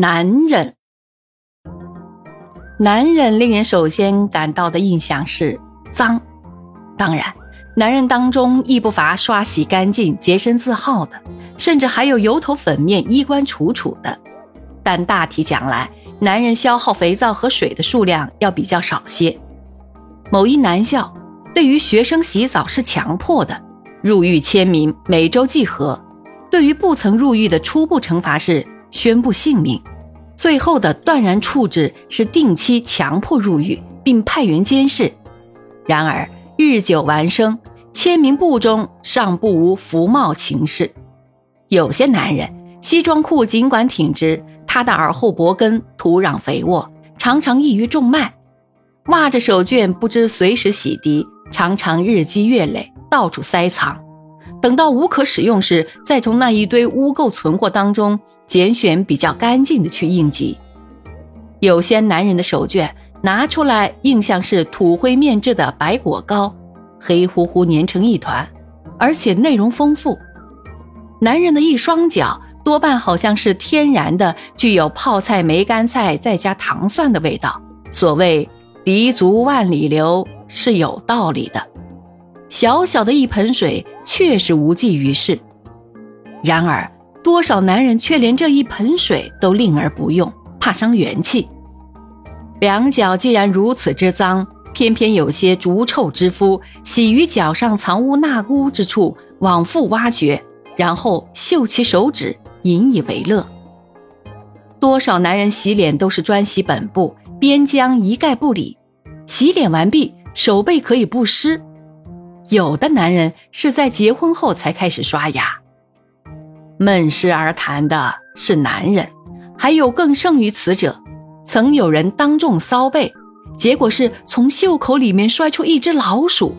男人，男人令人首先感到的印象是脏。当然，男人当中亦不乏刷洗干净、洁身自好的，甚至还有油头粉面、衣冠楚楚的。但大体讲来，男人消耗肥皂和水的数量要比较少些。某一男校对于学生洗澡是强迫的，入狱签名，每周计核。对于不曾入狱的，初步惩罚是。宣布姓名，最后的断然处置是定期强迫入狱，并派员监视。然而日久完生，签名簿中尚不无服贸情事。有些男人西装裤尽管挺直，他的耳后脖根土壤肥沃，常常易于中脉；袜着手绢不知随时洗涤，常常日积月累，到处塞藏。等到无可使用时，再从那一堆污垢存货当中拣选比较干净的去应急。有些男人的手绢拿出来，印象是土灰面制的白果糕，黑乎乎粘成一团，而且内容丰富。男人的一双脚多半好像是天然的，具有泡菜、梅干菜再加糖蒜的味道。所谓“鼻足万里流”是有道理的。小小的一盆水确实无济于事，然而多少男人却连这一盆水都吝而不用，怕伤元气。两脚既然如此之脏，偏偏有些逐臭之夫喜于脚上藏污纳污之处，往复挖掘，然后嗅其手指，引以为乐。多少男人洗脸都是专洗本部，边疆一概不理，洗脸完毕，手背可以不湿。有的男人是在结婚后才开始刷牙，闷湿而谈的是男人，还有更胜于此者。曾有人当众骚背，结果是从袖口里面摔出一只老鼠。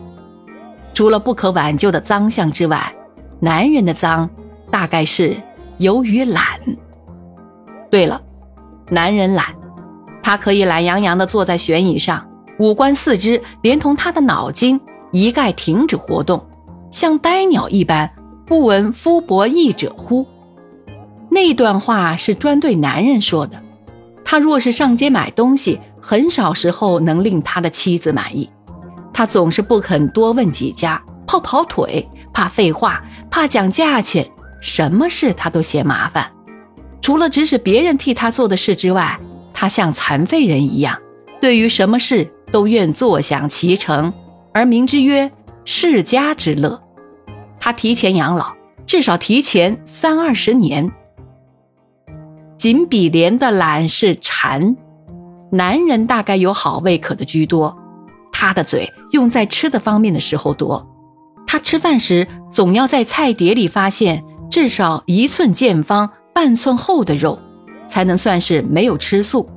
除了不可挽救的脏相之外，男人的脏大概是由于懒。对了，男人懒，他可以懒洋洋地坐在旋椅上，五官四肢连同他的脑筋。一概停止活动，像呆鸟一般，不闻夫伯意者乎？那段话是专对男人说的。他若是上街买东西，很少时候能令他的妻子满意。他总是不肯多问几家，怕跑腿，怕废话，怕讲价钱，什么事他都嫌麻烦。除了指使别人替他做的事之外，他像残废人一样，对于什么事都愿坐享其成。而名之曰世家之乐，他提前养老，至少提前三二十年。仅比莲的懒是馋，男人大概有好胃口的居多，他的嘴用在吃的方面的时候多，他吃饭时总要在菜碟里发现至少一寸见方、半寸厚的肉，才能算是没有吃素。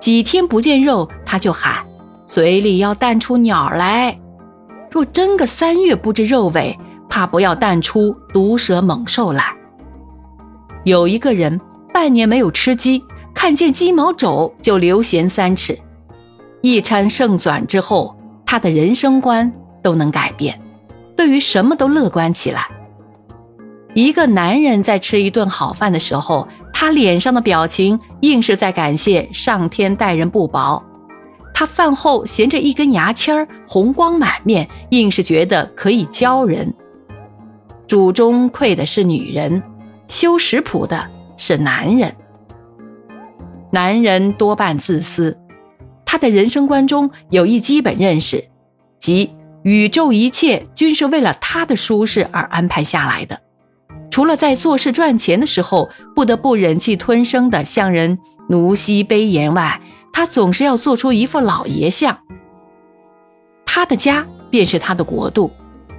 几天不见肉，他就喊嘴里要淡出鸟来。若真个三月不知肉味，怕不要淡出毒蛇猛兽来。有一个人半年没有吃鸡，看见鸡毛肘就流涎三尺。一餐盛转之后，他的人生观都能改变，对于什么都乐观起来。一个男人在吃一顿好饭的时候，他脸上的表情硬是在感谢上天待人不薄。他饭后衔着一根牙签儿，红光满面，硬是觉得可以教人。主中馈的是女人，修食谱的是男人。男人多半自私，他的人生观中有一基本认识，即宇宙一切均是为了他的舒适而安排下来的。除了在做事赚钱的时候不得不忍气吞声的向人奴膝卑言外，他总是要做出一副老爷相。他的家便是他的国度，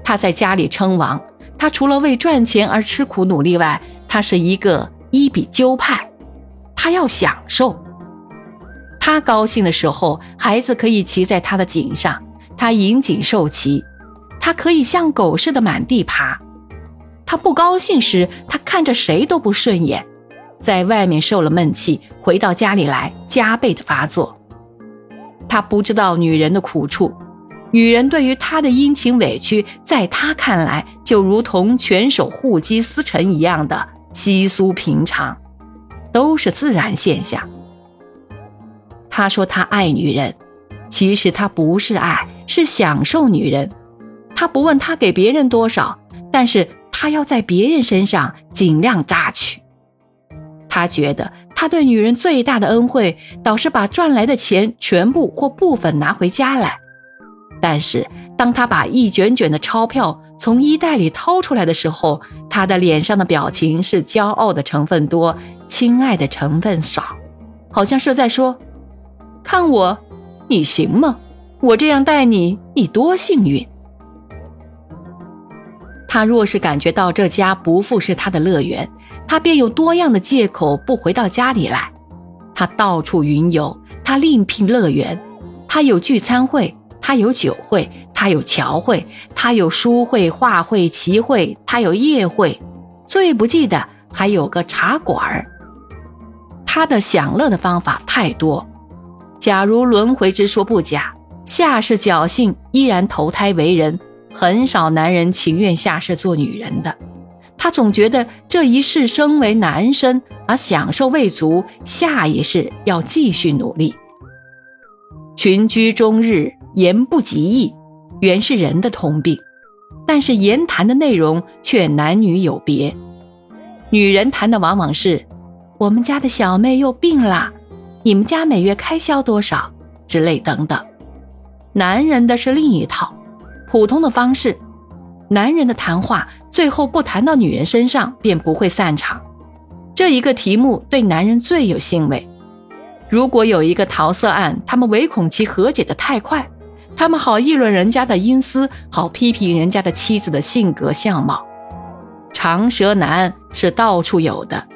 他在家里称王。他除了为赚钱而吃苦努力外，他是一个一比鸠派。他要享受。他高兴的时候，孩子可以骑在他的颈上，他引颈受骑。他可以像狗似的满地爬。他不高兴时，他看着谁都不顺眼。在外面受了闷气，回到家里来加倍的发作。他不知道女人的苦处，女人对于他的殷勤委屈，在他看来就如同拳手护肌撕尘一样的稀疏平常。都是自然现象。他说他爱女人，其实他不是爱，是享受女人。他不问他给别人多少，但是他要在别人身上尽量榨取。他觉得他对女人最大的恩惠，倒是把赚来的钱全部或部分拿回家来。但是当他把一卷卷的钞票从衣袋里掏出来的时候，他的脸上的表情是骄傲的成分多，亲爱的成分少，好像是在说：“看我，你行吗？我这样待你，你多幸运。”他若是感觉到这家不复是他的乐园，他便有多样的借口不回到家里来。他到处云游，他另辟乐园。他有聚餐会，他有酒会，他有桥会，他有书会、画会、棋会，他有夜会。最不济的还有个茶馆儿。他的享乐的方法太多。假如轮回之说不假，下世侥幸依然投胎为人。很少男人情愿下世做女人的，他总觉得这一世生为男生而享受未足，下一世要继续努力。群居终日，言不及义，原是人的通病，但是言谈的内容却男女有别。女人谈的往往是我们家的小妹又病了，你们家每月开销多少之类等等，男人的是另一套。普通的方式，男人的谈话最后不谈到女人身上，便不会散场。这一个题目对男人最有兴味。如果有一个桃色案，他们唯恐其和解的太快，他们好议论人家的阴私，好批评人家的妻子的性格相貌。长舌男是到处有的，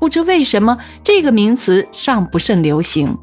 不知为什么这个名词尚不甚流行。